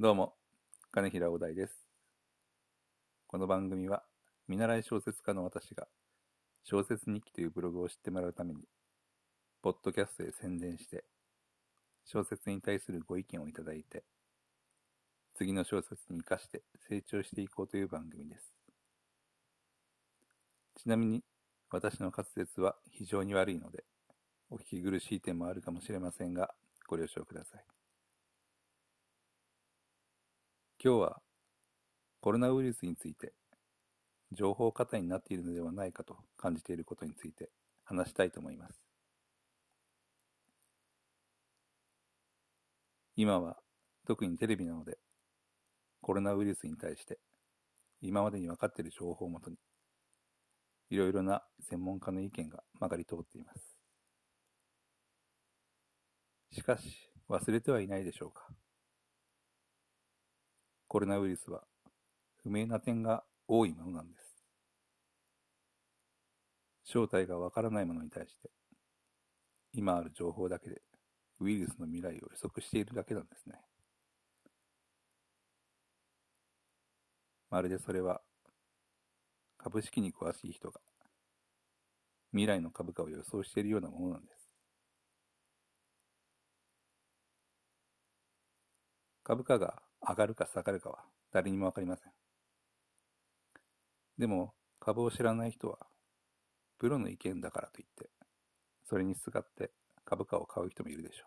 どうも、金平お大です。この番組は、見習い小説家の私が、小説日記というブログを知ってもらうために、ポッドキャストで宣伝して、小説に対するご意見をいただいて、次の小説に生かして成長していこうという番組です。ちなみに、私の滑舌は非常に悪いので、お聞き苦しい点もあるかもしれませんが、ご了承ください。今日はコロナウイルスについて情報過多になっているのではないかと感じていることについて話したいと思います。今は特にテレビなのでコロナウイルスに対して今までに分かっている情報をもとにいろいろな専門家の意見が曲がり通っています。しかし忘れてはいないでしょうか。コロナウイルスは不明な点が多いものなんです。正体がわからないものに対して、今ある情報だけでウイルスの未来を予測しているだけなんですね。まるでそれは株式に詳しい人が未来の株価を予想しているようなものなんです。株価が上がるか下がるかは誰にもわかりません。でも、株を知らない人は、プロの意見だからといって、それにすがって株価を買う人もいるでしょ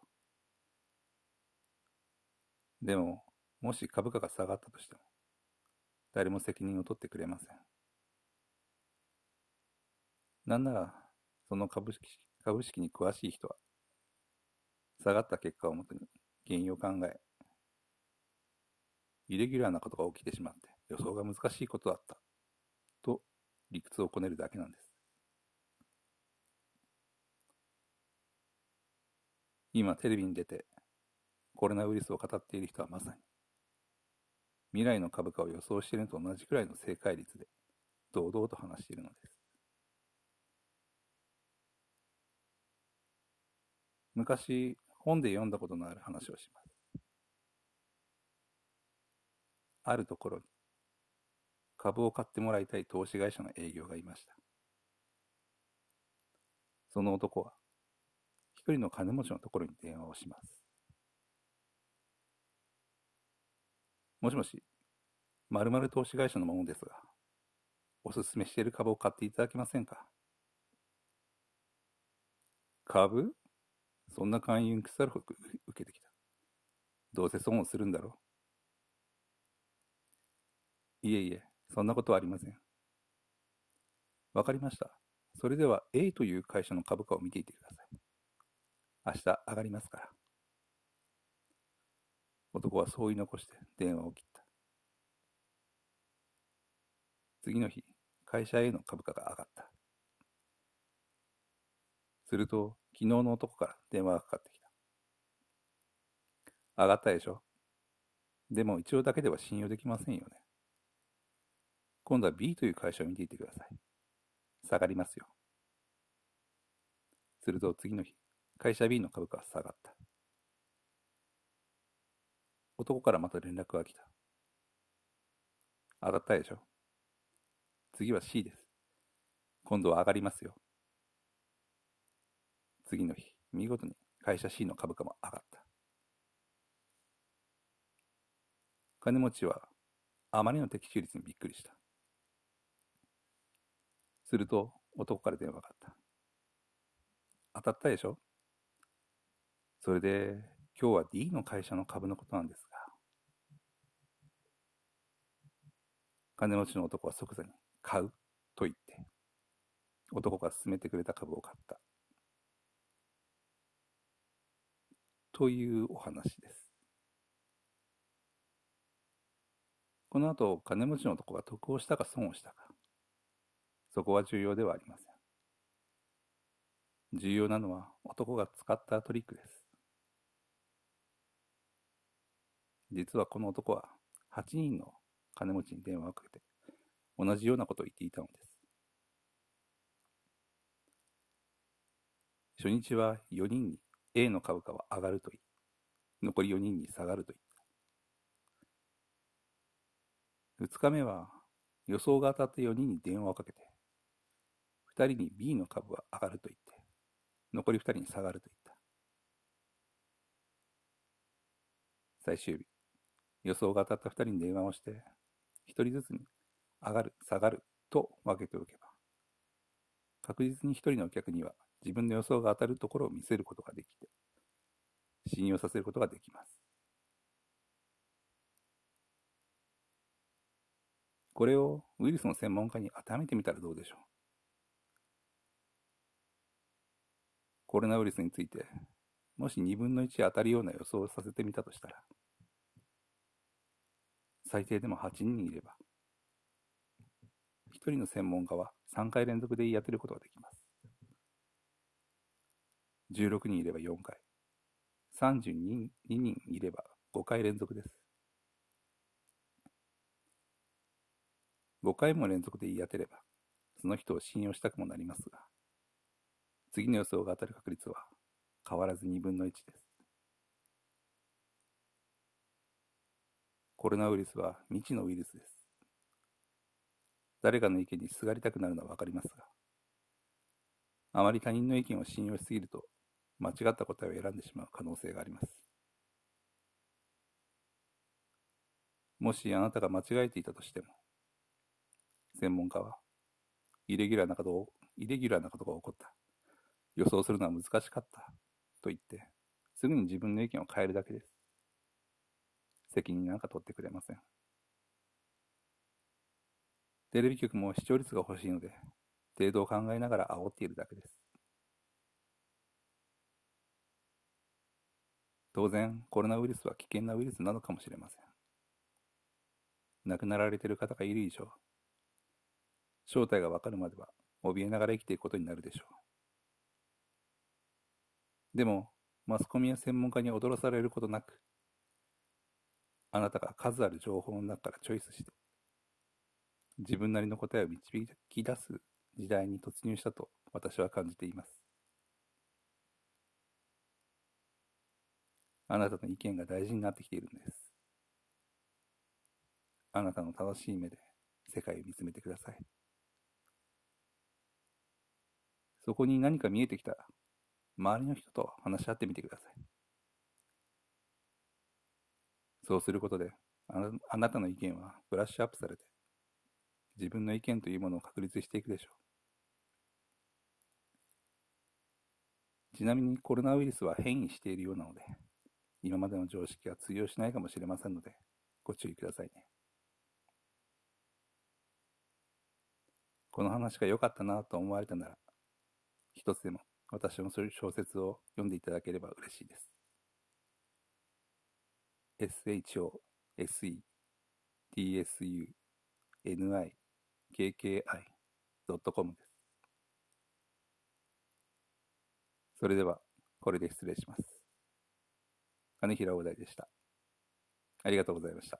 う。でも、もし株価が下がったとしても、誰も責任を取ってくれません。なんなら、その株式株式に詳しい人は、下がった結果をもとに原因を考え、イレギュラーなことが起きてしまって予想が難しいことだったと理屈をこねるだけなんです。今テレビに出てコロナウイルスを語っている人はまさに未来の株価を予想しているのと同じくらいの正解率で堂々と話しているのです。昔本で読んだことのある話をします。あるところに株を買ってもらいたい投資会社の営業がいました。その男は一人の金持ちのところに電話をします。もしもし、〇〇投資会社のものですが、おすすめしている株を買っていただけませんか？株？そんな勧誘腐るほど受けてきた。どうせ損をするんだろう。いえいえ、そんなことはありません。わかりました。それでは A という会社の株価を見ていてください。明日上がりますから。男はそう言い残して電話を切った。次の日、会社 A の株価が上がった。すると、昨日の男から電話がかかってきた。上がったでしょ？でも一応だけでは信用できませんよね。今度は B という会社を見ていてください。下がりますよ。すると次の日、会社 B の株価は下がった。男からまた連絡が来た。上がったでしょ次は C です。今度は上がりますよ。次の日、見事に会社 C の株価も上がった。金持ちはあまりの的中率にびっくりした。すると男から電話があった。当たったでしょ？それで今日は D の会社の株のことなんですが。金持ちの男は即座に買うと言って男が勧めてくれた株を買った。というお話です。この後、金持ちの男が得をしたか損をしたか。そこは重要ではありません。重要なのは男が使ったトリックです。実はこの男は8人の金持ちに電話をかけて同じようなことを言っていたのです。初日は4人に A の株価は上がると言い、残り4人に下がると言った。2日目は予想が当たった4人に電話をかけて、2人に B の株は上がると言って、残り2人に下がると言った。最終日、予想が当たった2人に電話をして、1人ずつに上がる、下がると分けておけば、確実に1人のお客には自分の予想が当たるところを見せることができて、信用させることができます。これをウイルスの専門家に当てはめてみたらどうでしょう？コロナウイルスについて、もし2分の1当たるような予想をさせてみたとしたら、最低でも8人いれば、1人の専門家は3回連続で言い当てることができます。16人いれば4回、32人いれば5回連続です。5回も連続で言い当てれば、その人を信用したくもなりますが、次の予想が当たる確率は変わらず2分の1です。コロナウイルスは未知のウイルスです。誰かの意見にすがりたくなるのはわかりますが、あまり他人の意見を信用しすぎると、間違った答えを選んでしまう可能性があります。もしあなたが間違えていたとしても、専門家は、イレギュラーなこと、イレギュラーなことが起こった。予想するのは難しかった。と言って、すぐに自分の意見を変えるだけです。責任なんか取ってくれません。テレビ局も視聴率が欲しいので、程度を考えながら煽っているだけです。当然、コロナウイルスは危険なウイルスなのかもしれません。亡くなられている方がいる以上、正体がわかるまでは怯えながら生きていくことになるでしょう。でも、マスコミや専門家に踊らされることなく、あなたが数ある情報の中からチョイスして、自分なりの答えを導き出す時代に突入したと私は感じています。あなたの意見が大事になってきているんです。あなたの正しい目で世界を見つめてください。そこに何か見えてきたら、周りの人と話し合ってみてください。そうすることであ、なたの意見はブラッシュアップされて、自分の意見というものを確立していくでしょう。ちなみにコロナウイルスは変異しているようなので、今までの常識は通用しないかもしれませんので、ご注意くださいね。この話が良かったなと思われたなら、一つでも私のそういう小説を読んでいただければ嬉しいです。shosetsuni.kki.com です。それでは、これで失礼します。金平大台でした。ありがとうございました。